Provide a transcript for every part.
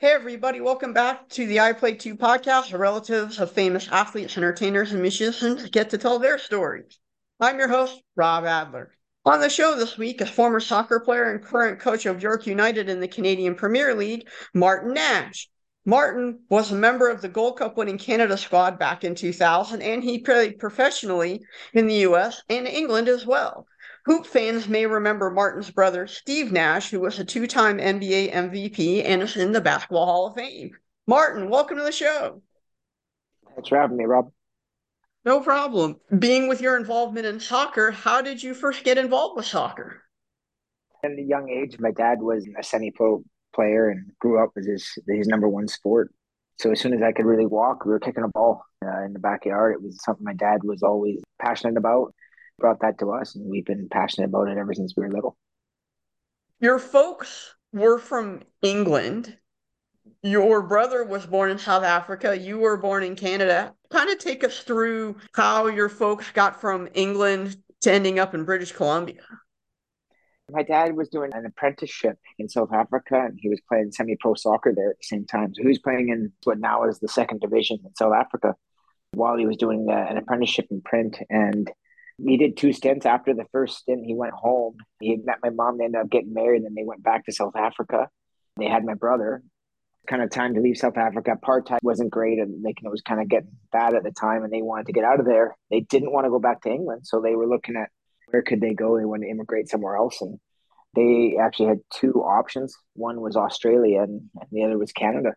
Hey, everybody, welcome back to the I Played Too podcast, where relatives of famous athletes, entertainers, and musicians get to tell their stories. I'm your host, Rob Adler. On the show this week is former soccer player and current coach of York United in the Canadian Premier League, Martin Nash. Martin was a member of the Gold Cup winning Canada squad back in 2000, and he played professionally in the US and England as well. Hoop fans may remember Martin's brother, Steve Nash, who was a two time NBA MVP and is in the Basketball Hall of Fame. Martin, welcome to the show. Thanks for having me, Rob. No problem. Being with your involvement in soccer, how did you first get involved with soccer? At a young age, my dad was a semi pro player and grew up as his, his number one sport. So as soon as I could really walk, we were kicking a ball uh, in the backyard. It was something my dad was always passionate about brought that to us, and we've been passionate about it ever since we were little. Your folks were from England. Your brother was born in South Africa. You were born in Canada. Kind of take us through how your folks got from England to ending up in British Columbia. My dad was doing an apprenticeship in South Africa and he was playing semi pro soccer there at the same time. So he was playing in what now is the second division in South Africa while he was doing uh, an apprenticeship in print. And he did two stints. After the first stint, he went home. He met my mom. They ended up getting married, and they went back to South Africa. They had my brother. Kind of time to leave South Africa. Apartheid wasn't great, and like it was kind of getting bad at the time, and they wanted to get out of there. They didn't want to go back to England, so they were looking at where could they go. They wanted to immigrate somewhere else, and they actually had two options. One was Australia, and the other was Canada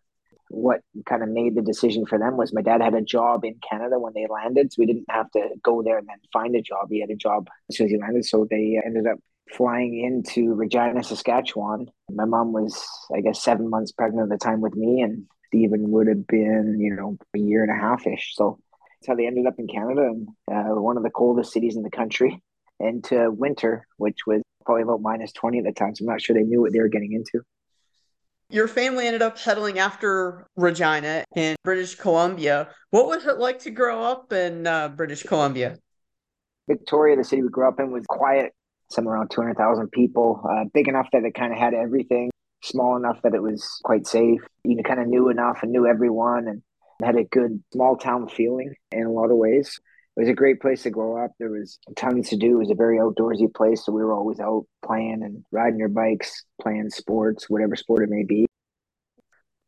what kind of made the decision for them was my dad had a job in Canada when they landed, so we didn't have to go there and then find a job. He had a job as soon as he landed, so they ended up flying into Regina, Saskatchewan. My mom was, I guess, seven months pregnant at the time with me, and Stephen would have been, you know, a year and a half ish. So that's how they ended up in Canada, and uh, one of the coldest cities in the country, into winter, which was probably about minus 20 at the time. So I'm not sure they knew what they were getting into. Your family ended up settling after Regina in British Columbia. What was it like to grow up in uh, British Columbia? Victoria, the city we grew up in, was quiet, somewhere around 200,000 people, uh, big enough that it kind of had everything, small enough that it was quite safe. You kind of knew enough and knew everyone and had a good small town feeling in a lot of ways it was a great place to grow up. There was tons to do. It was a very outdoorsy place, so we were always out playing and riding your bikes, playing sports, whatever sport it may be.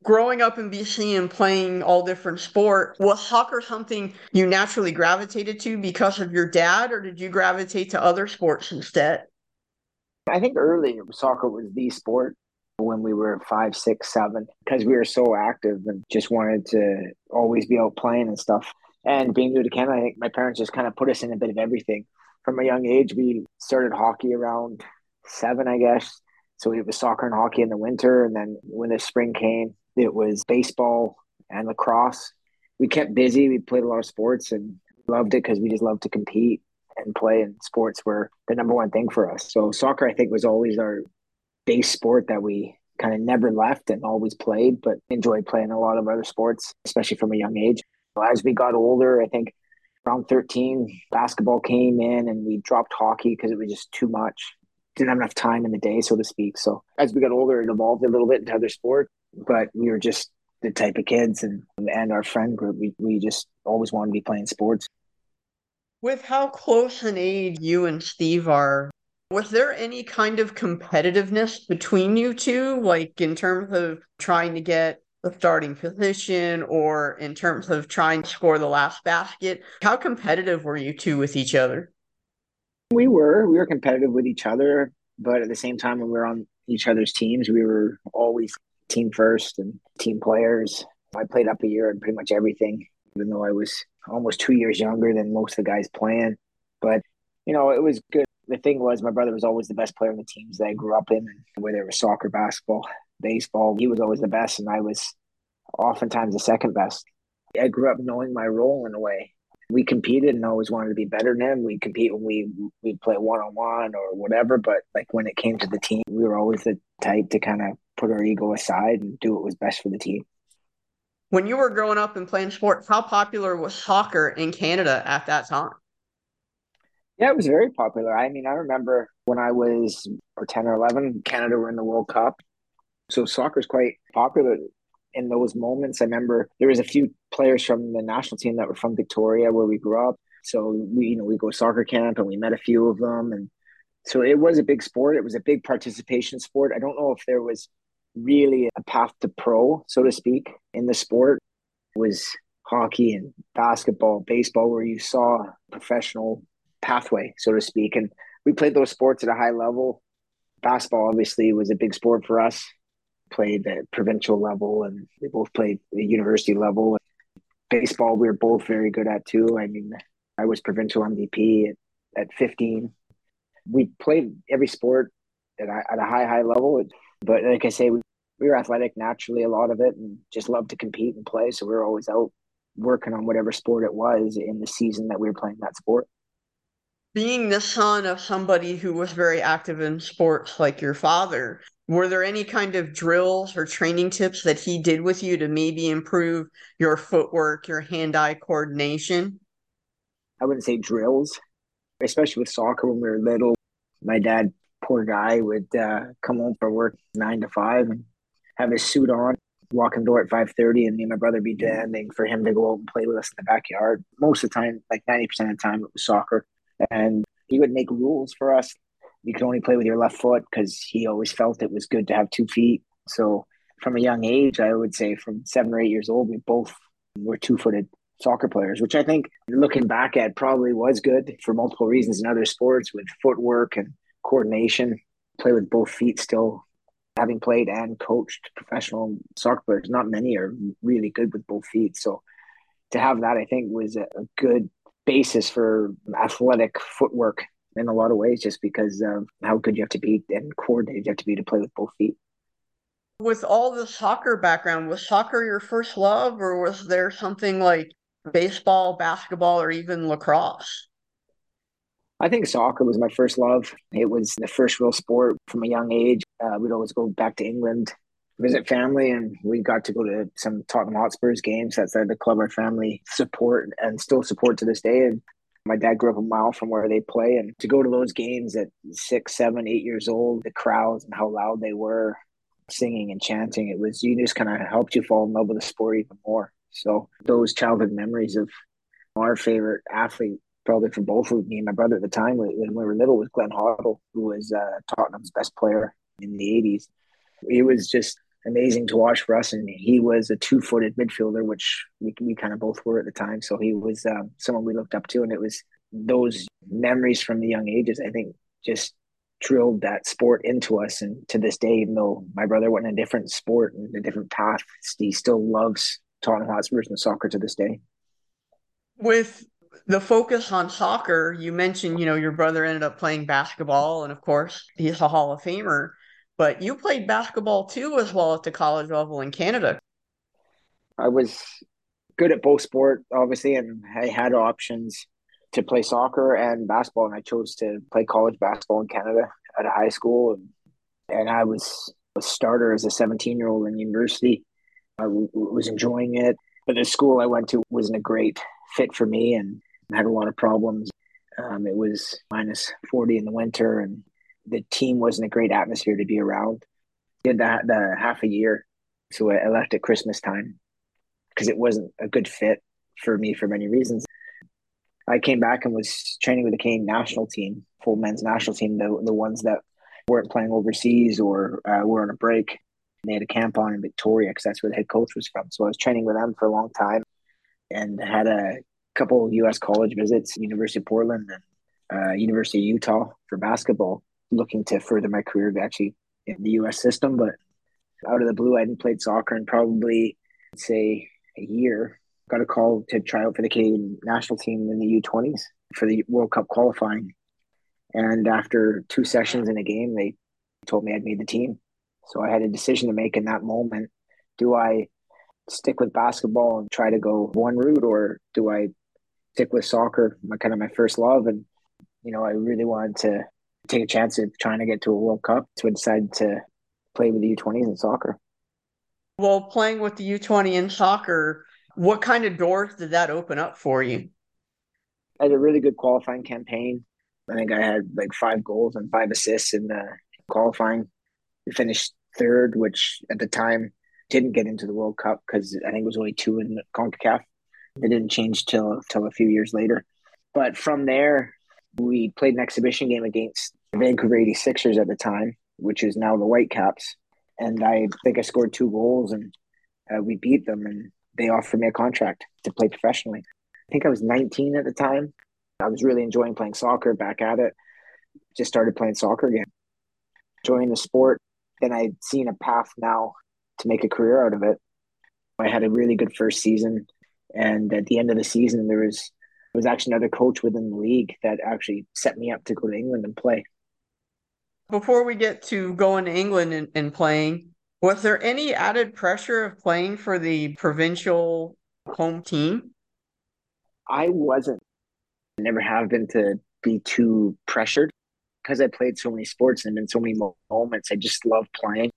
Growing up in BC and playing all different sport, was soccer something you naturally gravitated to because of your dad, or did you gravitate to other sports instead? I think early soccer was the sport when we were five, six, seven, because we were so active and just wanted to always be out playing and stuff. And being new to Canada, I think my parents just kind of put us in a bit of everything. From a young age, we started hockey around seven, I guess. So it was soccer and hockey in the winter. And then when the spring came, it was baseball and lacrosse. We kept busy. We played a lot of sports and loved it because we just loved to compete and play. And sports were the number one thing for us. So soccer, I think, was always our base sport that we kind of never left and always played, but enjoyed playing a lot of other sports, especially from a young age. As we got older, I think around 13, basketball came in and we dropped hockey because it was just too much. Didn't have enough time in the day, so to speak. So as we got older, it evolved a little bit into other sport, but we were just the type of kids and and our friend group. We we just always wanted to be playing sports. With how close an age you and Steve are, was there any kind of competitiveness between you two, like in terms of trying to get the starting position or in terms of trying to score the last basket. How competitive were you two with each other? We were. We were competitive with each other, but at the same time, when we were on each other's teams, we were always team first and team players. I played up a year in pretty much everything, even though I was almost two years younger than most of the guys playing. But, you know, it was good. The thing was, my brother was always the best player in the teams that I grew up in, whether it was soccer, basketball baseball, he was always the best, and I was oftentimes the second best. I grew up knowing my role in a way. We competed and always wanted to be better than him. We compete when we we play one on one or whatever, but like when it came to the team, we were always the type to kind of put our ego aside and do what was best for the team. When you were growing up and playing sports, how popular was soccer in Canada at that time? Yeah, it was very popular. I mean, I remember when I was or 10 or 11, Canada were in the World Cup so soccer is quite popular. In those moments. I remember there was a few players from the national team that were from Victoria where we grew up. So we, you know, we go soccer camp and we met a few of them. And so it was a big sport. It was a big participation sport. I don't know if there was really a path to pro, so to speak, in the sport. It was hockey and basketball, baseball, where you saw professional pathway, so to speak. And we played those sports at a high level. Basketball obviously was a big sport for us. Played at provincial level, and we both played the university level. Baseball, we were both very good at too. I mean, I was provincial MVP at, at 15. We played every sport at a, at a high, high level. But like I say, we, we were athletic naturally, a lot of it, and just loved to compete and play. So we were always out working on whatever sport it was in the season that we were playing that sport being the son of somebody who was very active in sports like your father, were there any kind of drills or training tips that he did with you to maybe improve your footwork, your hand eye coordination? I wouldn't say drills, especially with soccer when we were little. My dad, poor guy, would uh, come home from work nine to five and have his suit on, walk in the door at five thirty, and me and my brother be demanding for him to go out and play with us in the backyard. Most of the time, like ninety percent of the time, it was soccer and he would make rules for us. You could only play with your left foot because he always felt it was good to have two feet. So from a young age, I would say from seven or eight years old, we both were two footed soccer players, which I think looking back at probably was good for multiple reasons in other sports with footwork and coordination. Play with both feet still. Having played and coached professional soccer players, not many are really good with both feet. So to have that, I think, was a good basis for athletic footwork in a lot of ways, just because of how good you have to be and coordinated you have to be to play with both feet. With all the soccer background, was soccer your first love, or was there something like baseball, basketball, or even lacrosse? I think soccer was my first love. It was the first real sport from a young age. Uh, we'd always go back to England visit family and we got to go to some Tottenham Hotspurs games. That's the club our family support and still support to this day. And my dad grew up a mile from where they play. And to go to those games at six, seven, eight years old, the crowds and how loud they were singing and chanting, it was, you just kind of helped you fall in love with the sport even more. So those childhood memories of our favorite athlete, probably for both of me and my brother at the time when we were little, was Glenn Hoddle, who was uh, Tottenham's best player in the 80s. He was just amazing to watch for us. And he was a two footed midfielder, which we, we kind of both were at the time. So he was um, someone we looked up to. And it was those memories from the young ages, I think, just drilled that sport into us. And to this day, even though my brother went in a different sport and a different path, he still loves Tottenham Hotspurs and soccer to this day. With the focus on soccer, you mentioned, you know, your brother ended up playing basketball, and of course, he's a Hall of Famer but you played basketball too as well at the college level in Canada. I was good at both sport, obviously, and I had options to play soccer and basketball, and I chose to play college basketball in Canada at a high school, and, and I was a starter as a 17 year old in university. I was enjoying it, but the school I went to wasn't a great fit for me, and had a lot of problems. Um, it was minus 40 in the winter, and the team wasn't a great atmosphere to be around. Did that the half a year, so I left at Christmas time because it wasn't a good fit for me for many reasons. I came back and was training with the Canadian national team, full men's national team, the the ones that weren't playing overseas or uh, were on a break. They had a camp on in Victoria because that's where the head coach was from. So I was training with them for a long time, and had a couple U.S. college visits, University of Portland and uh, University of Utah for basketball looking to further my career actually in the U.S. system. But out of the blue, I hadn't played soccer in probably say a year. Got a call to try out for the Canadian national team in the U20s for the World Cup qualifying. And after two sessions in a game, they told me I'd made the team. So I had a decision to make in that moment. Do I stick with basketball and try to go one route, or do I stick with soccer, my kind of my first love? And you know, I really wanted to take a chance at trying to get to a World Cup. So I decided to play with the U20s in soccer. Well, playing with the U20 in soccer, what kind of doors did that open up for you? I had a really good qualifying campaign. I think I had like five goals and five assists in the qualifying. We finished third, which at the time didn't get into the World Cup because I think it was only two in CONCACAF. It didn't change till till a few years later. But from there, we played an exhibition game against the Vancouver 86ers at the time, which is now the Whitecaps. And I think I scored two goals and uh, we beat them and they offered me a contract to play professionally. I think I was 19 at the time. I was really enjoying playing soccer, back at it. Just started playing soccer again. Enjoying the sport. Then I'd seen a path now to make a career out of it. I had a really good first season. And at the end of the season, there was was actually another coach within the league that actually set me up to go to England and play. Before we get to going to England and, and playing, was there any added pressure of playing for the provincial home team? I wasn't. I never have been to be too pressured because I played so many sports and in so many moments. I just love playing.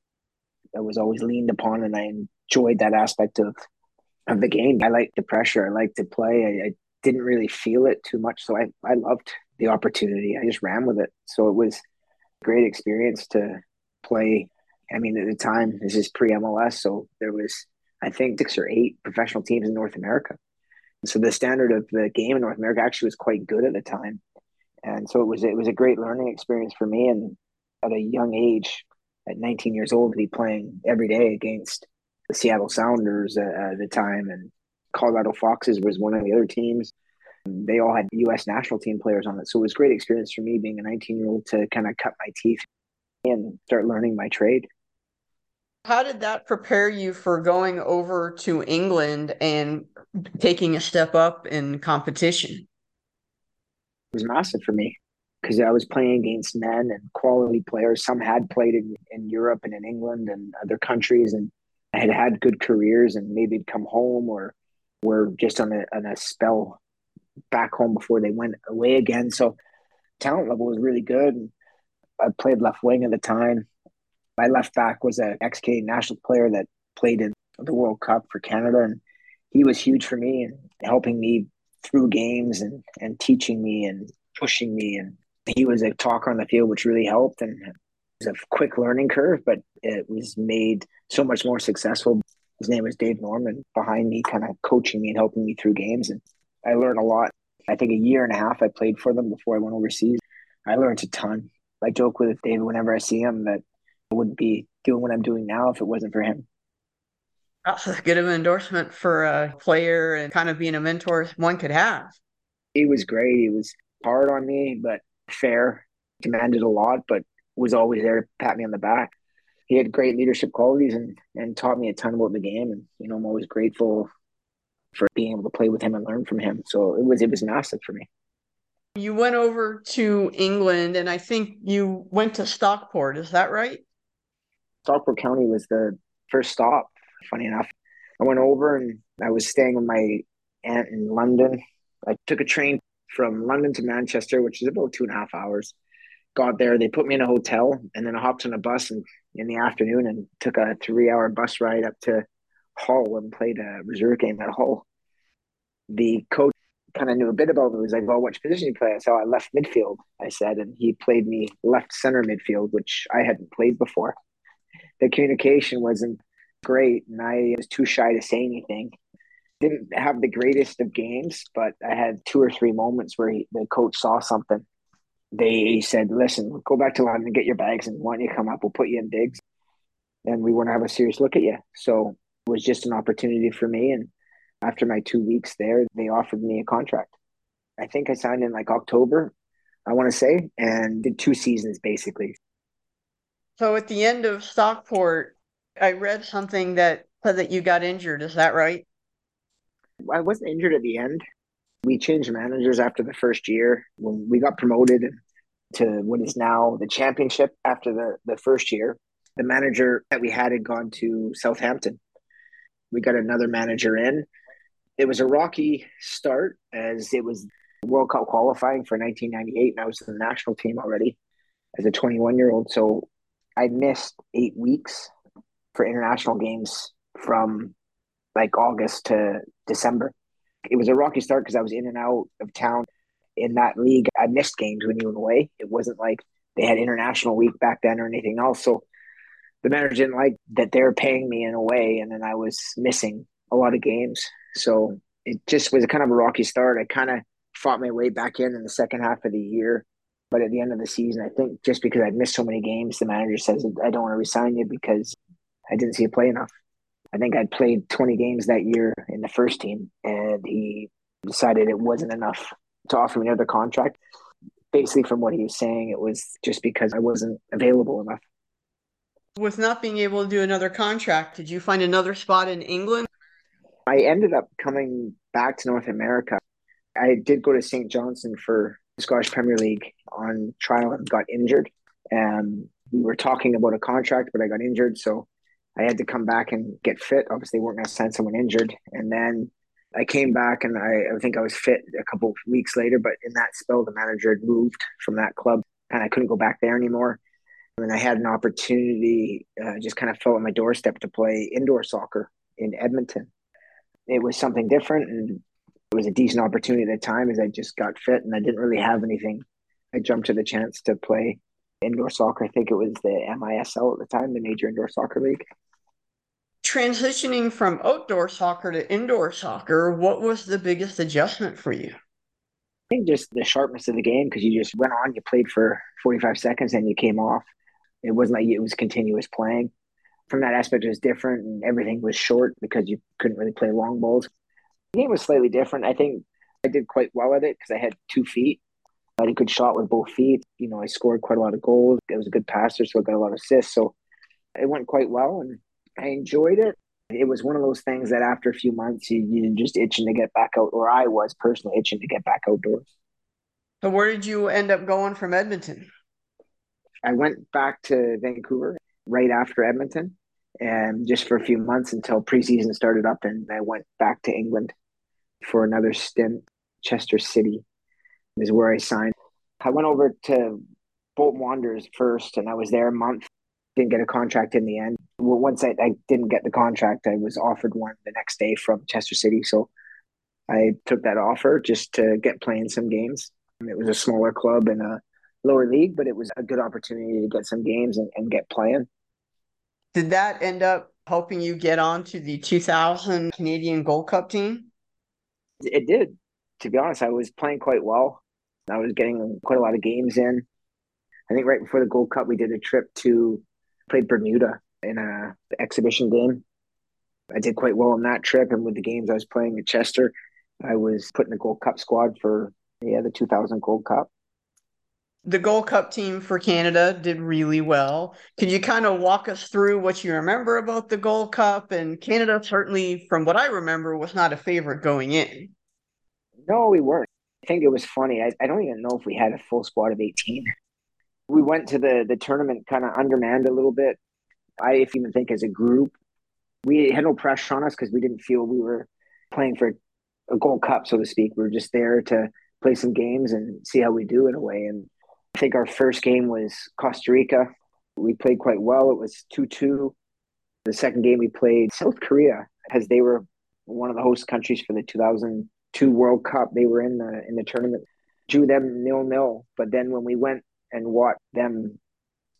I was always leaned upon, and I enjoyed that aspect of of the game. I like the pressure. I like to play. I, I didn't really feel it too much, so I I loved the opportunity. I just ran with it. So it was a great experience to play. I mean, at the time, this is pre MLS, so there was I think six or eight professional teams in North America. So the standard of the game in North America actually was quite good at the time, and so it was it was a great learning experience for me. And at a young age, at 19 years old, to be playing every day against the Seattle Sounders at the time, and Colorado Foxes was one of the other teams. They all had U.S. national team players on it, so it was a great experience for me being a 19 year old to kind of cut my teeth and start learning my trade. How did that prepare you for going over to England and taking a step up in competition? It was massive for me because I was playing against men and quality players. Some had played in, in Europe and in England and other countries and had had good careers and maybe come home or were just on a, on a spell back home before they went away again. So talent level was really good. And I played left wing at the time my left back was an Canadian national player that played in the World Cup for Canada, and he was huge for me and helping me through games and and teaching me and pushing me. And he was a talker on the field, which really helped. And it was a quick learning curve, but it was made so much more successful. His name was Dave Norman behind me, kind of coaching me and helping me through games. And I learned a lot. I think a year and a half I played for them before I went overseas. I learned a ton. I joke with David whenever I see him that I wouldn't be doing what I'm doing now if it wasn't for him. That's as good of an endorsement for a player and kind of being a mentor one could have. He was great. He was hard on me, but fair, demanded a lot, but was always there to pat me on the back. He had great leadership qualities and, and taught me a ton about the game. And, you know, I'm always grateful for being able to play with him and learn from him. So it was it was massive for me. You went over to England and I think you went to Stockport, is that right? Stockport County was the first stop. Funny enough, I went over and I was staying with my aunt in London. I took a train from London to Manchester, which is about two and a half hours. Got there, they put me in a hotel, and then I hopped on a bus and, in the afternoon and took a three-hour bus ride up to Hull and played a reserve game at Hull. The coach kind of knew a bit about me. He was like, "Well, which position you play?" So I oh, left midfield. I said, and he played me left center midfield, which I hadn't played before the communication wasn't great, and I was too shy to say anything. Didn't have the greatest of games, but I had two or three moments where he, the coach saw something. They said, "Listen, go back to London, get your bags, and why don't you come up? We'll put you in digs, and we want to have a serious look at you." So it was just an opportunity for me. And after my two weeks there, they offered me a contract. I think I signed in like October, I want to say, and did two seasons basically. So at the end of Stockport, I read something that said that you got injured. Is that right? I wasn't injured at the end. We changed managers after the first year when we got promoted to what is now the championship after the, the first year. The manager that we had had gone to Southampton. We got another manager in. It was a rocky start as it was World Cup qualifying for 1998, and I was in the national team already as a 21 year old. So I missed eight weeks for international games from like August to December. It was a rocky start because I was in and out of town in that league. I missed games when you were away. It wasn't like they had international week back then or anything else. So the manager didn't like that they were paying me in a way, and then I was missing a lot of games. So it just was kind of a rocky start. I kind of fought my way back in in the second half of the year. But at the end of the season, I think just because I'd missed so many games, the manager says, I don't want to resign you because I didn't see you play enough. I think I'd played 20 games that year in the first team, and he decided it wasn't enough to offer me another contract. Basically, from what he was saying, it was just because I wasn't available enough. With not being able to do another contract, did you find another spot in England? I ended up coming back to North America. I did go to St. Johnstone for the Scottish Premier League on trial and got injured. And we were talking about a contract, but I got injured. So I had to come back and get fit. Obviously, weren't going to send someone injured. And then I came back and I, I think I was fit a couple weeks later. But in that spell, the manager had moved from that club and I couldn't go back there anymore. And I had an opportunity, uh, just kind of fell on my doorstep to play indoor soccer in Edmonton. It was something different and it was a decent opportunity at the time as I just got fit and I didn't really have anything. I jumped to the chance to play indoor soccer. I think it was the MISL at the time, the Major Indoor Soccer League transitioning from outdoor soccer to indoor soccer, what was the biggest adjustment for you? I think just the sharpness of the game because you just went on, you played for 45 seconds and you came off. It wasn't like it was continuous playing. From that aspect, it was different and everything was short because you couldn't really play long balls. The game was slightly different. I think I did quite well at it because I had two feet. I had a good shot with both feet. You know, I scored quite a lot of goals. I was a good passer, so I got a lot of assists. So it went quite well. And I enjoyed it. It was one of those things that after a few months, you, you just itching to get back out, or I was personally itching to get back outdoors. So, where did you end up going from Edmonton? I went back to Vancouver right after Edmonton, and just for a few months until preseason started up, and I went back to England for another stint. Chester City is where I signed. I went over to Bolton Wanderers first, and I was there a month didn't get a contract in the end. Once I, I didn't get the contract, I was offered one the next day from Chester City. So I took that offer just to get playing some games. It was a smaller club in a lower league, but it was a good opportunity to get some games and, and get playing. Did that end up helping you get on to the 2000 Canadian Gold Cup team? It did. To be honest, I was playing quite well. I was getting quite a lot of games in. I think right before the Gold Cup, we did a trip to played Bermuda in uh, a exhibition game. I did quite well on that trip, and with the games I was playing at Chester, I was put in the Gold Cup squad for yeah the 2000 Gold Cup. The Gold Cup team for Canada did really well. Could you kind of walk us through what you remember about the Gold Cup? And Canada, certainly, from what I remember, was not a favorite going in. No, we weren't. I think it was funny. I, I don't even know if we had a full squad of 18 we went to the the tournament kind of undermanned a little bit. I even think as a group, we had no pressure on us because we didn't feel we were playing for a Gold Cup, so to speak. We were just there to play some games and see how we do in a way. And I think our first game was Costa Rica. We played quite well. It was two two. The second game we played South Korea as they were one of the host countries for the 2002 World Cup. They were in the in the tournament. Drew them nil nil. But then when we went and watched them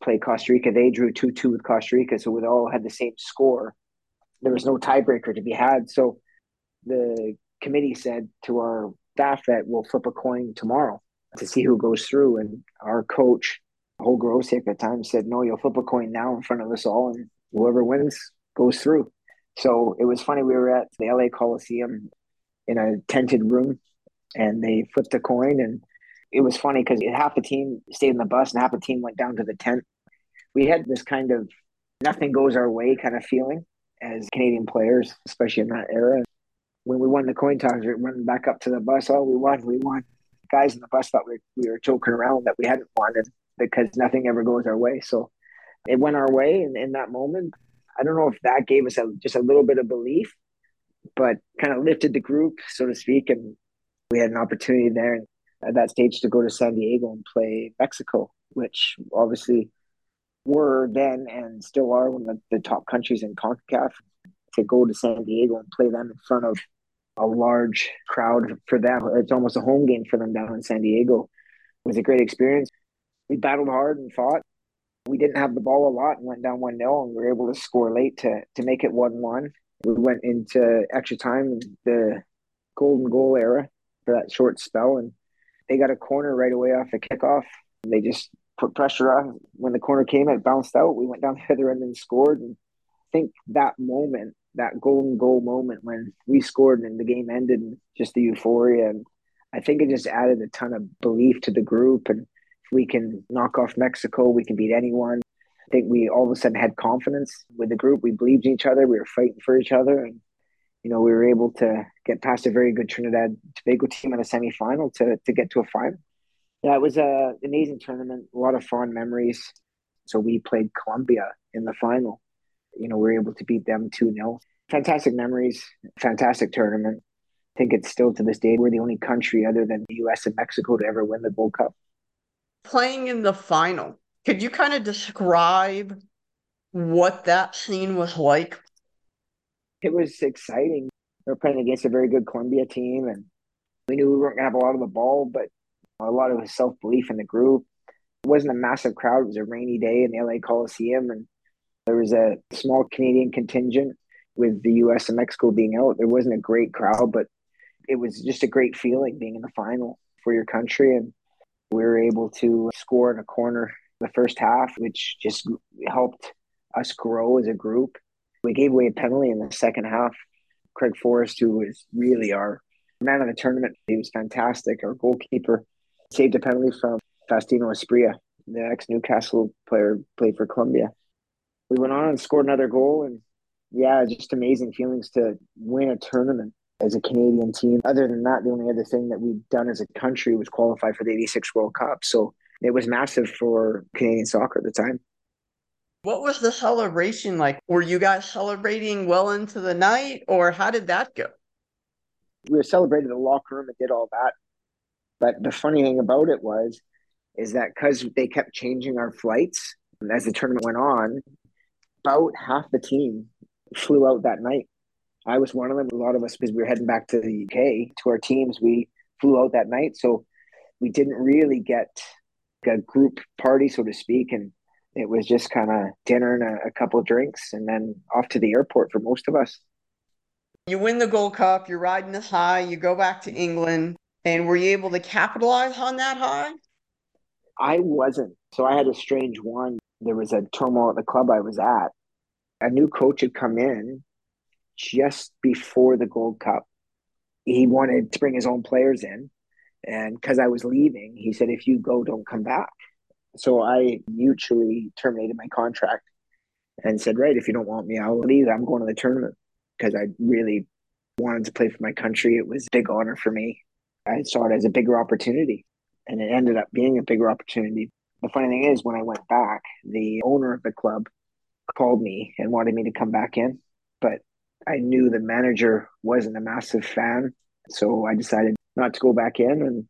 play Costa Rica. They drew 2 2 with Costa Rica, so we all had the same score. There was no tiebreaker to be had. So the committee said to our staff that we'll flip a coin tomorrow to see who goes through. And our coach, Holger Osieck at the time, said, No, you'll flip a coin now in front of us all, and whoever wins goes through. So it was funny. We were at the LA Coliseum in a tented room, and they flipped a coin, and it was funny because half the team stayed in the bus and half the team went down to the tent. We had this kind of nothing goes our way kind of feeling as Canadian players, especially in that era. When we won the coin toss, we went back up to the bus. Oh, we won, we won. Guys in the bus thought we, we were joking around that we hadn't won it because nothing ever goes our way. So it went our way. And in that moment, I don't know if that gave us a, just a little bit of belief, but kind of lifted the group, so to speak. And we had an opportunity there. And at that stage to go to San Diego and play Mexico, which obviously were then and still are one of the top countries in CONCACAF. To go to San Diego and play them in front of a large crowd for them, it's almost a home game for them down in San Diego. It was a great experience. We battled hard and fought. We didn't have the ball a lot and went down 1 0, and we were able to score late to, to make it 1 1. We went into extra time, the golden goal era for that short spell, and they got a corner right away off the kickoff. They just put pressure on. When the corner came, it bounced out. We went down the other end and scored. And I think that moment, that golden goal moment when we scored and the game ended, and just the euphoria. And I think it just added a ton of belief to the group. And if we can knock off Mexico, we can beat anyone. I think we all of a sudden had confidence with the group. We believed in each other. We were fighting for each other. And, you know, we were able to get past a very good Trinidad Tobago team in a semifinal to, to get to a final. Yeah, it was a amazing tournament. A lot of fond memories. So we played Colombia in the final. You know, we were able to beat them 2 0. Fantastic memories, fantastic tournament. I think it's still to this day, we're the only country other than the US and Mexico to ever win the Gold Cup. Playing in the final, could you kind of describe what that scene was like? It was exciting. We were playing against a very good Colombia team, and we knew we weren't going to have a lot of the ball, but a lot of self belief in the group. It wasn't a massive crowd. It was a rainy day in the LA Coliseum, and there was a small Canadian contingent with the US and Mexico being out. There wasn't a great crowd, but it was just a great feeling being in the final for your country. And we were able to score in a corner the first half, which just helped us grow as a group. We gave away a penalty in the second half. Craig Forrest, who was really our man of the tournament, he was fantastic. Our goalkeeper saved a penalty from Faustino Asprilla, the ex Newcastle player, played for Colombia. We went on and scored another goal, and yeah, just amazing feelings to win a tournament as a Canadian team. Other than that, the only other thing that we'd done as a country was qualify for the 86 World Cup. So it was massive for Canadian soccer at the time. What was the celebration like? Were you guys celebrating well into the night, or how did that go? We were celebrating in the locker room and did all that. But the funny thing about it was, is that because they kept changing our flights as the tournament went on, about half the team flew out that night. I was one of them. A lot of us, because we were heading back to the UK to our teams, we flew out that night. So we didn't really get a group party, so to speak. And it was just kind of dinner and a, a couple of drinks and then off to the airport for most of us. You win the Gold Cup, you're riding the high, you go back to England. And were you able to capitalize on that high? I wasn't. So I had a strange one. There was a turmoil at the club I was at. A new coach had come in just before the Gold Cup. He wanted to bring his own players in. And because I was leaving, he said, if you go, don't come back. So I mutually terminated my contract and said, right, if you don't want me, I'll leave. I'm going to the tournament because I really wanted to play for my country. It was a big honor for me. I saw it as a bigger opportunity and it ended up being a bigger opportunity. The funny thing is, when I went back, the owner of the club called me and wanted me to come back in, but I knew the manager wasn't a massive fan. So I decided not to go back in. And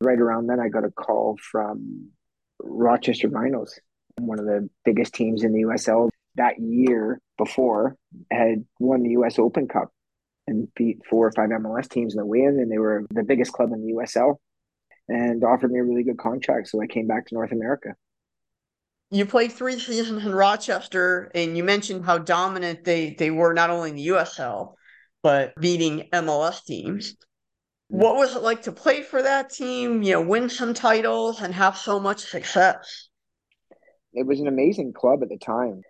right around then, I got a call from Rochester Rhinos, one of the biggest teams in the USL. That year before, had won the US Open Cup and beat four or five MLS teams in the win, and they were the biggest club in the USL, and offered me a really good contract. So I came back to North America. You played three seasons in Rochester, and you mentioned how dominant they they were not only in the USL, but beating MLS teams. Mm. What was it like to play for that team? You know, win some titles and have so much success. It was an amazing club at the time.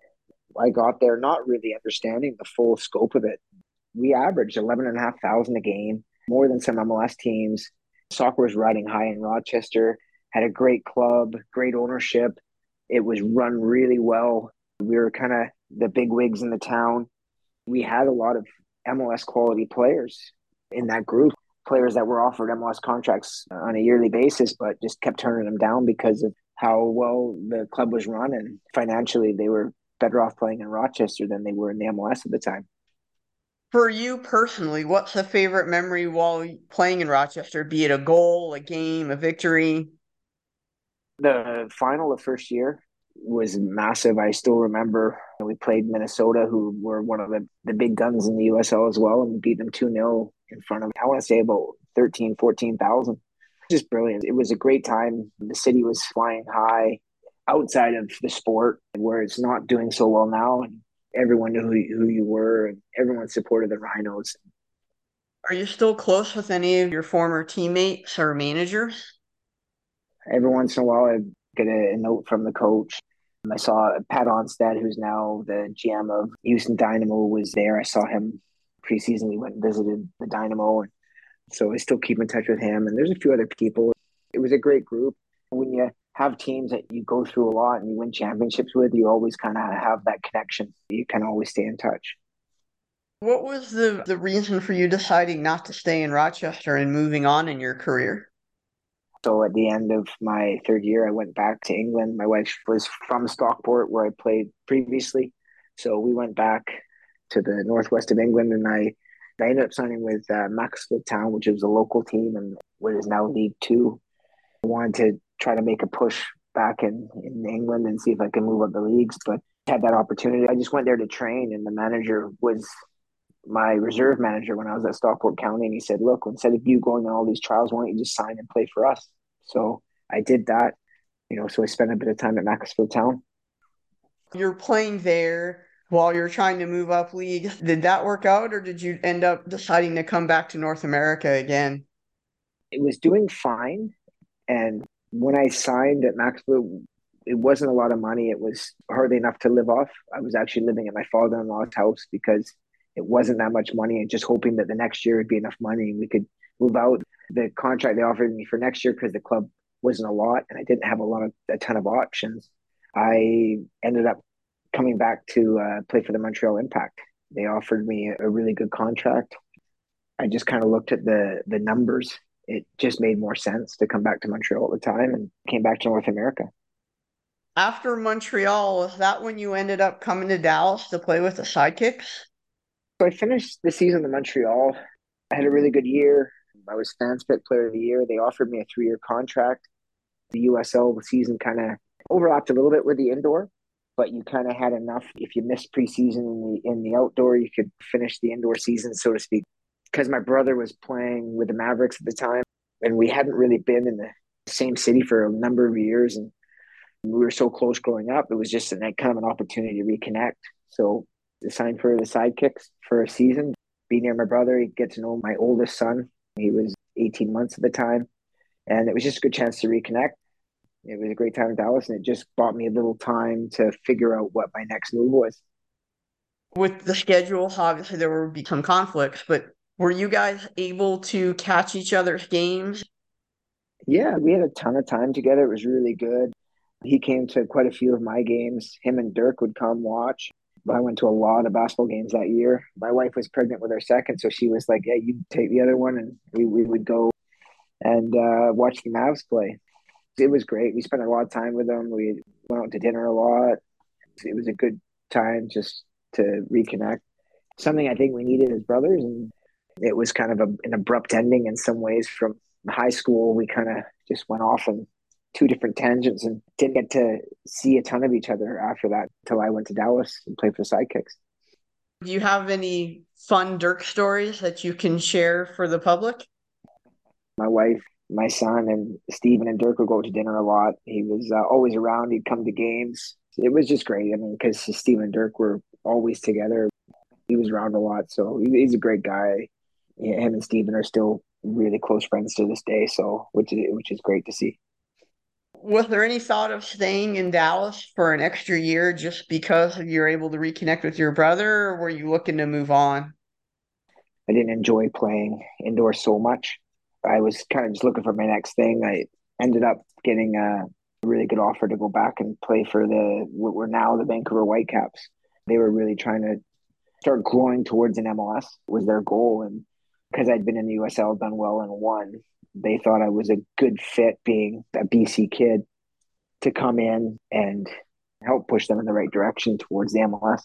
I got there not really understanding the full scope of it we averaged 11,500 a game, more than some MLS teams. Soccer was riding high in Rochester, had a great club, great ownership. It was run really well. We were kind of the big wigs in the town. We had a lot of MLS quality players in that group, players that were offered MLS contracts on a yearly basis, but just kept turning them down because of how well the club was run. And financially, they were better off playing in Rochester than they were in the MLS at the time. For you personally, what's a favorite memory while playing in Rochester? Be it a goal, a game, a victory? The final of first year was massive. I still remember we played Minnesota, who were one of the, the big guns in the USL as well, and we beat them 2 0 in front of, I want to say, about 13, 14,000. Just brilliant. It was a great time. The city was flying high. outside of the sport where it's not doing so well now and everyone knew who, who you were and everyone supported the Rhinos. Are you still close with any of your former teammates or managers? Every once in a while, I get a, a note from the coach. I saw Pat Onstad, who's now the GM of Houston Dynamo, was there. I saw him preseason. We went and visited the Dynamo, and so I still keep in touch with him. And there's a few other people. It was a great group. When you have teams that you go through a lot and you win championships with, you always kind of have that connection. You can always stay in touch. What was the, the reason for you deciding not to stay in Rochester and moving on in your career? So at the end of my third year, I went back to England. My wife was from Stockport, where I played previously. So we went back to the northwest of England, and I, I ended up signing with uh, Macclesfield Town, which is a local team and what is now League Two. I wanted to try to make a push back in, in England and see if I could move up the leagues. But had that opportunity. I just went there to train, and the manager was my reserve manager when I was at Stockport County, and he said, "Look, instead of you going on all these trials, why don't you just sign and play for us?" So I did that. You know, so I spent a bit of time at Macclesfield Town. You're playing there while you're trying to move up leagues. Did that work out, or did you end up deciding to come back to North America again? It was doing fine, and when I signed at Maxwell, it wasn't a lot of money. It was hardly enough to live off. I was actually living at my father-in-law's house because it wasn't that much money, and just hoping that the next year would be enough money and we could move out. The contract they offered me for next year because the club wasn't a lot, and I didn't have a lot of a ton of options. I ended up coming back to uh, play for the Montreal Impact. They offered me a really good contract. I just kind of looked at the the numbers it just made more sense to come back to Montreal at the time and came back to North America. After Montreal, was that when you ended up coming to Dallas to play with the Sidekicks? So I finished the season in Montreal. I had a really good year. I was fans pick Player of the Year. They offered me a three year contract. The USL season kind of overlapped a little bit with the indoor, but you kind of had enough. If you missed preseason in the in the outdoor, you could finish the indoor season, so to speak because my brother was playing with the Mavericks at the time, and we hadn't really been in the same city for a number of years, and we were so close growing up. It was just an, kind of an opportunity to reconnect. So I signed for the Sidekicks for a season, be near my brother, get to know my oldest son. He was 18 months at the time, and it was just a good chance to reconnect. It was a great time in Dallas, and it just bought me a little time to figure out what my next move was. With the schedule, obviously there would be some conflicts, but were you guys able to catch each other's games? Yeah, we had a ton of time together. It was really good. He came to quite a few of my games. Him and Dirk would come watch. I went to a lot of basketball games that year. My wife was pregnant with our second, so she was like, "Yeah, you take the other one," and we, we would go and uh, watch the Mavs play. It was great. We spent a lot of time with them. We went out to dinner a lot. It was a good time just to reconnect. Something I think we needed as brothers, and it was kind of a, an abrupt ending in some ways from high school. We kind of just went off on two different tangents and didn't get to see a ton of each other after that until I went to Dallas and played for the Sidekicks. Do you have any fun Dirk stories that you can share for the public? My wife, my son, and Steven and Dirk would go to dinner a lot. He was uh, always around. He'd come to games. It was just great. I mean, because Steven and Dirk were always together. He was around a lot, so he's a great guy him and Steven are still really close friends to this day. So, which is which is great to see. Was there any thought of staying in Dallas for an extra year just because you're able to reconnect with your brother, or were you looking to move on? I didn't enjoy playing indoors so much. I was kind of just looking for my next thing. I ended up getting a really good offer to go back and play for the what were now the Vancouver Whitecaps. They were really trying to start growing towards an MLS was their goal, and because I'd been in the USL, done well, and won, they thought I was a good fit being a BC kid to come in and help push them in the right direction towards the MLS.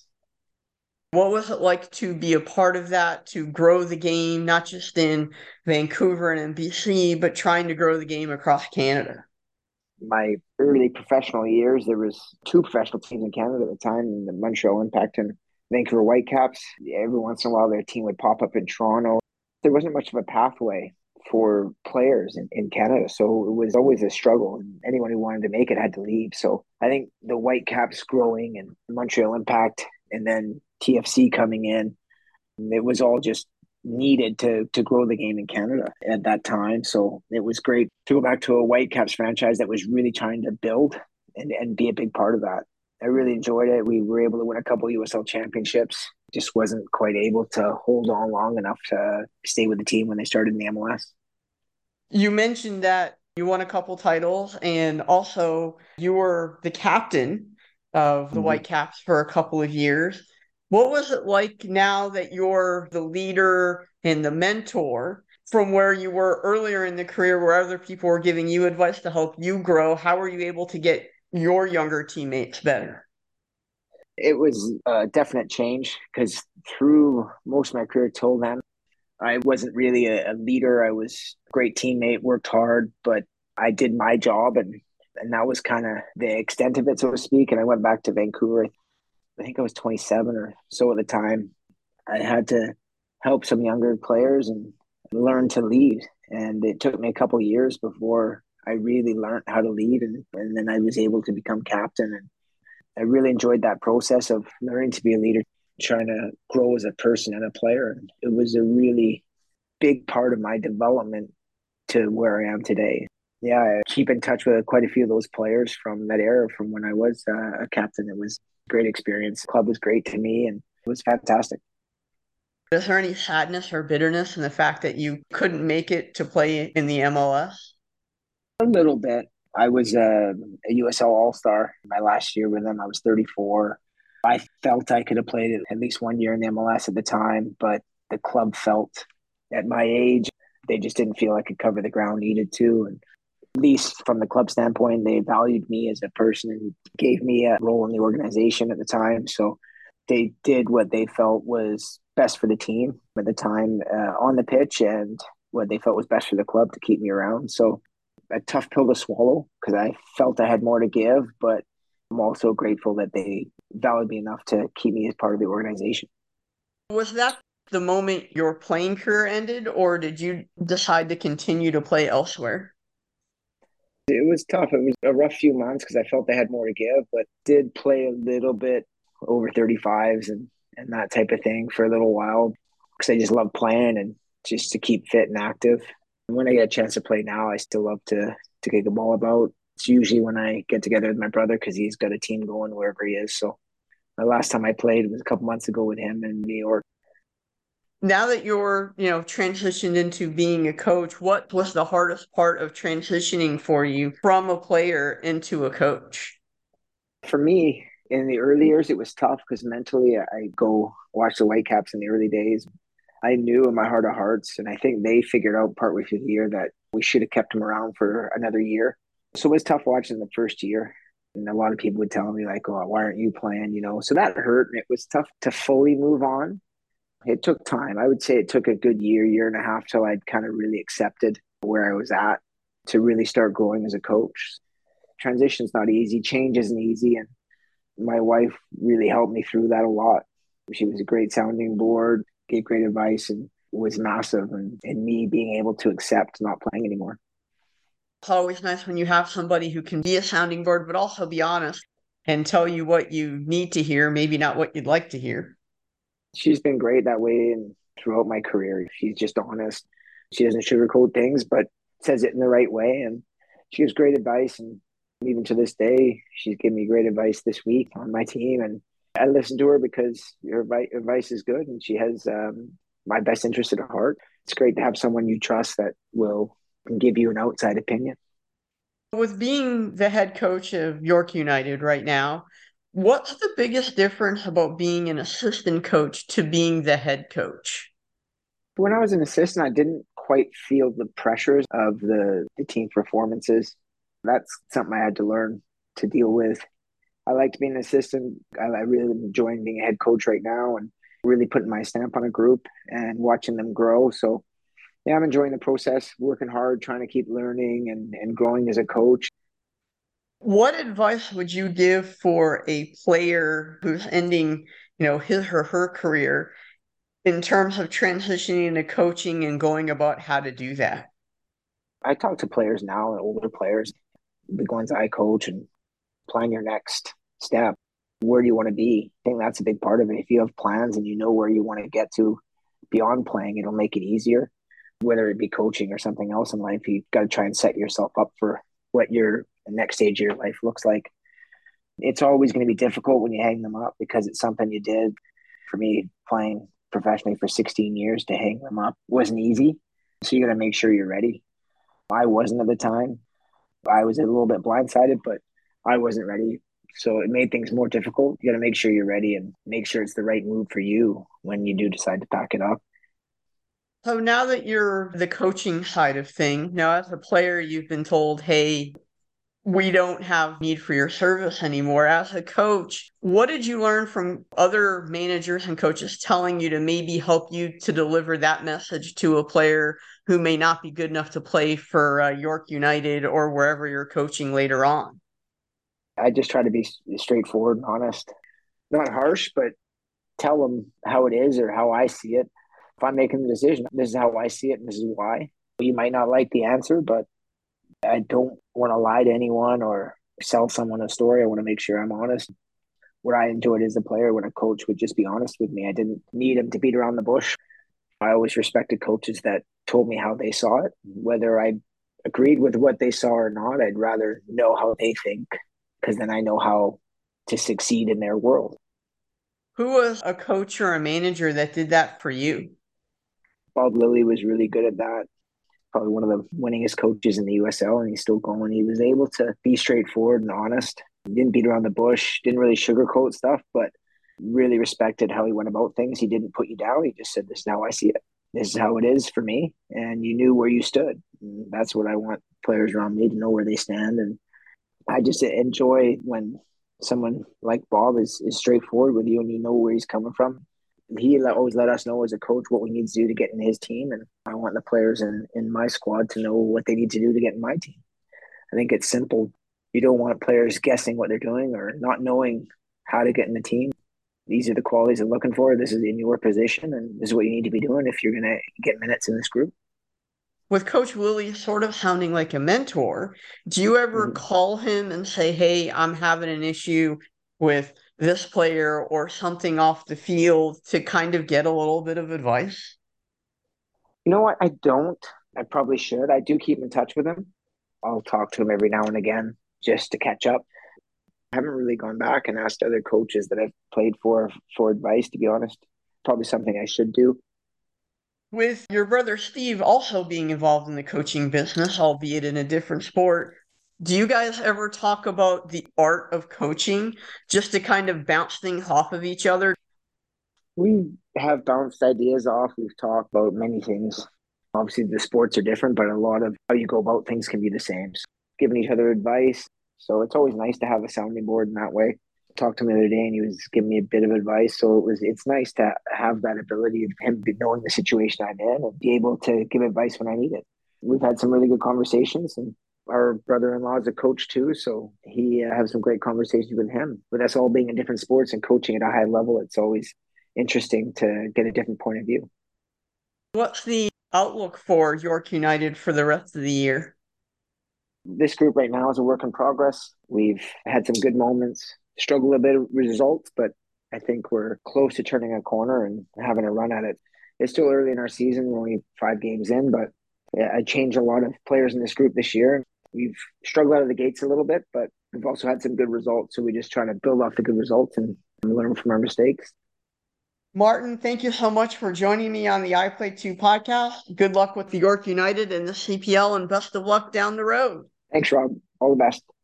What was it like to be a part of that, to grow the game, not just in Vancouver and in BC, but trying to grow the game across Canada? My early professional years, there was two professional teams in Canada at the time, the Montreal Impact and Vancouver Whitecaps. Every once in a while, their team would pop up in Toronto there wasn't much of a pathway for players in, in Canada. So it was always a struggle. And anyone who wanted to make it had to leave. So I think the Whitecaps growing and Montreal Impact and then TFC coming in, it was all just needed to to grow the game in Canada at that time. So it was great to go back to a Whitecaps franchise that was really trying to build and, and be a big part of that. I really enjoyed it. We were able to win a couple USL championships. Just wasn't quite able to hold on long enough to stay with the team when they started in the MLS. You mentioned that you won a couple titles and also you were the captain of the mm-hmm. Whitecaps for a couple of years. What was it like now that you're the leader and the mentor from where you were earlier in the career where other people were giving you advice to help you grow? How were you able to get your younger teammates better? It was a definite change because through most of my career till then, I wasn't really a, a leader. I was a great teammate, worked hard, but I did my job and and that was kind of the extent of it, so to speak. And I went back to Vancouver I think I was 27 or so at the time. I had to help some younger players and learn to lead. And it took me a couple years before I really learned how to lead. And, and then I was able to become captain. And I really enjoyed that process of learning to be a leader, trying to grow as a person and a player. And it was a really big part of my development to where I am today. Yeah, I keep in touch with quite a few of those players from that era, from when I was uh, a captain. It was great experience. The club was great to me and it was fantastic. Is there any sadness or bitterness in the fact that you couldn't make it to play in the MLS? A little bit. I was um, a, a USL All Star my last year with them. I was 34. I felt I could have played at least one year in the MLS at the time, but the club felt at my age, they just didn't feel I could cover the ground needed to. And least from the club standpoint, they valued me as a person and gave me a role in the organization at the time. So they did what they felt was best for the team at the time uh, on the pitch and what they felt was best for the club to keep me around. So a tough pill to swallow because I felt I had more to give, but I'm also grateful that they valued me enough to keep me as part of the organization. Was that the moment your playing career ended, or did you decide to continue to play elsewhere? It was tough. It was a rough few months because I felt they had more to give, but did play a little bit over 35s and, and that type of thing for a little while because I just love playing and just to keep fit and active. And when I get a chance to play now, I still love to to kick the ball about. It's usually when I get together with my brother because he's got a team going wherever he is. So the last time I played was a couple months ago with him in New York now that you're you know transitioned into being a coach what was the hardest part of transitioning for you from a player into a coach? For me in the early years it was tough because mentally i go watch the whitecaps in the early days. I knew in my heart of hearts and i think they figured out partway through the year that we should have kept him around for another year. So it was tough watching the first year and a lot of people would tell me like oh why aren't you playing? You know? So that hurt and it was tough to fully move on it took time. I would say it took a good year, year and a half till I'd kind of really accepted where I was at to really start growing as a coach. Transition's not easy, change isn't easy. And my wife really helped me through that a lot. She was a great sounding board, gave great advice, and was massive in me being able to accept not playing anymore. It's always nice when you have somebody who can be a sounding board, but also be honest and tell you what you need to hear, maybe not what you'd like to hear she's been great that way and throughout my career. She's just honest. She doesn't sugarcoat things, but says it in the right way. And she gives great advice. And even to this day, she's given me great advice this week on my team. And I listen to her because her advice is good and she has um, my best interest at heart. It's great to have someone you trust that will give you an outside opinion. With being the head coach of York United right now, What's the biggest difference about being an assistant coach to being the head coach? When I was an assistant, I didn't quite feel the pressures of the, the team performances. That's something I had to learn to deal with. I liked being an assistant. I, I really enjoying being a head coach right now and really putting my stamp on a group and watching them grow. So, yeah, I'm enjoying the process, working hard, trying to keep learning and, and growing as a coach. What advice would you give for a player who's ending, you know, his or her career in terms of transitioning to coaching and going about how to do that? I talk to players now, and older players, the ones I coach, and plan your next step. Where do you want to be? I think that's a big part of it. If you have plans and you know where you want to get to beyond playing, it'll make it easier. Whether it be coaching or something else in life, you've got to try and set yourself up for what your next stage of your life looks like. It's always going to be difficult when you hang them up because it's something you did. For me, playing professionally for 16 years to hang them up wasn't easy. So you got to make sure you're ready. I wasn't at the time. I was a little bit blindsided, but I wasn't ready. So it made things more difficult. You got to make sure you're ready and make sure it's the right move for you when you do decide to pack it up. So now that you're the coaching side of thing, now as a player, you've been told, hey, we don't have need for your service anymore. As a coach, what did you learn from other managers and coaches telling you to maybe help you to deliver that message to a player who may not be good enough to play for uh, York United or wherever you're coaching later on? I just try to be straightforward and honest, not harsh, but tell them how it is or how I see it. If I'm making the decision, this is how I see it and this is why. You might not like the answer, but I don't want to lie to anyone or sell someone a story. I want to make sure I'm honest. What I enjoyed as a player when a coach would just be honest with me. I didn't need him to beat around the bush. I always respected coaches that told me how they saw it. Whether I agreed with what they saw or not, I'd rather know how they think because then I know how to succeed in their world. Who was a coach or a manager that did that for you? Bob Lilley was really good at that. Probably one of the winningest coaches in the USL, and he's still going. He was able to be straightforward and honest. He didn't beat around the bush, didn't really sugarcoat stuff, but really respected how he went about things. He didn't put you down. He just said, This is how I see it. This is how it is for me. And you knew where you stood. And that's what I want players around me to know where they stand. And I just enjoy when someone like Bob is, is straightforward with you and you know where he's coming from. He always let us know as a coach what we need to do to get in his team. And I want the players in, in my squad to know what they need to do to get in my team. I think it's simple. You don't want players guessing what they're doing or not knowing how to get in the team. These are the qualities I'm looking for. This is in your position, and this is what you need to be doing if you're going to get minutes in this group with Coach Lilley sort of sounding like a mentor, do you ever mm-hmm. call him and say, Hey, I'm having an issue with this player or something off the field to kind of get a little bit of advice? You know what? I don't. I probably should. I do keep in touch with him. I'll talk to him every now and again just to catch up. I haven't really gone back and asked other coaches that I've played for for advice, to be honest. Probably something I should do with your brother Steve also being involved in the coaching business, albeit in a different sport, do you guys ever talk about the art of coaching just to kind of bounce things off of each other? We have bounced ideas off. We've talked about many things. Obviously, the sports are different, but a lot of how you go about things can be the same. So giving each other advice. So it's always nice to have a sounding board in that way talked to him the other day and he was giving me a bit of advice. So it was it's nice to have that ability of him knowing the situation I'm in and be able to give advice when I need it. We've had some really good conversations and our brother-in-law is a coach too, so he uh, has some great conversations with him. With us all being in different sports and coaching at a high level, it's always interesting to get a different point of view. What's the outlook for York United for the rest of the year? This group right now is a work in progress. We've had some good moments struggle a bit with results, but I think we're close to turning a corner and having a run at it. It's still early in our season, we're only five games in, but I changed a lot of players in this group this year. We've struggled out of the gates a little bit, but we've also had some good results. So we're just try to build off the good results and learn from our mistakes. Martin, thank you so much for joining me on the I Played Too podcast. Good luck with the York United and the CPL and best of luck down the road. Thanks, Rob. All the best.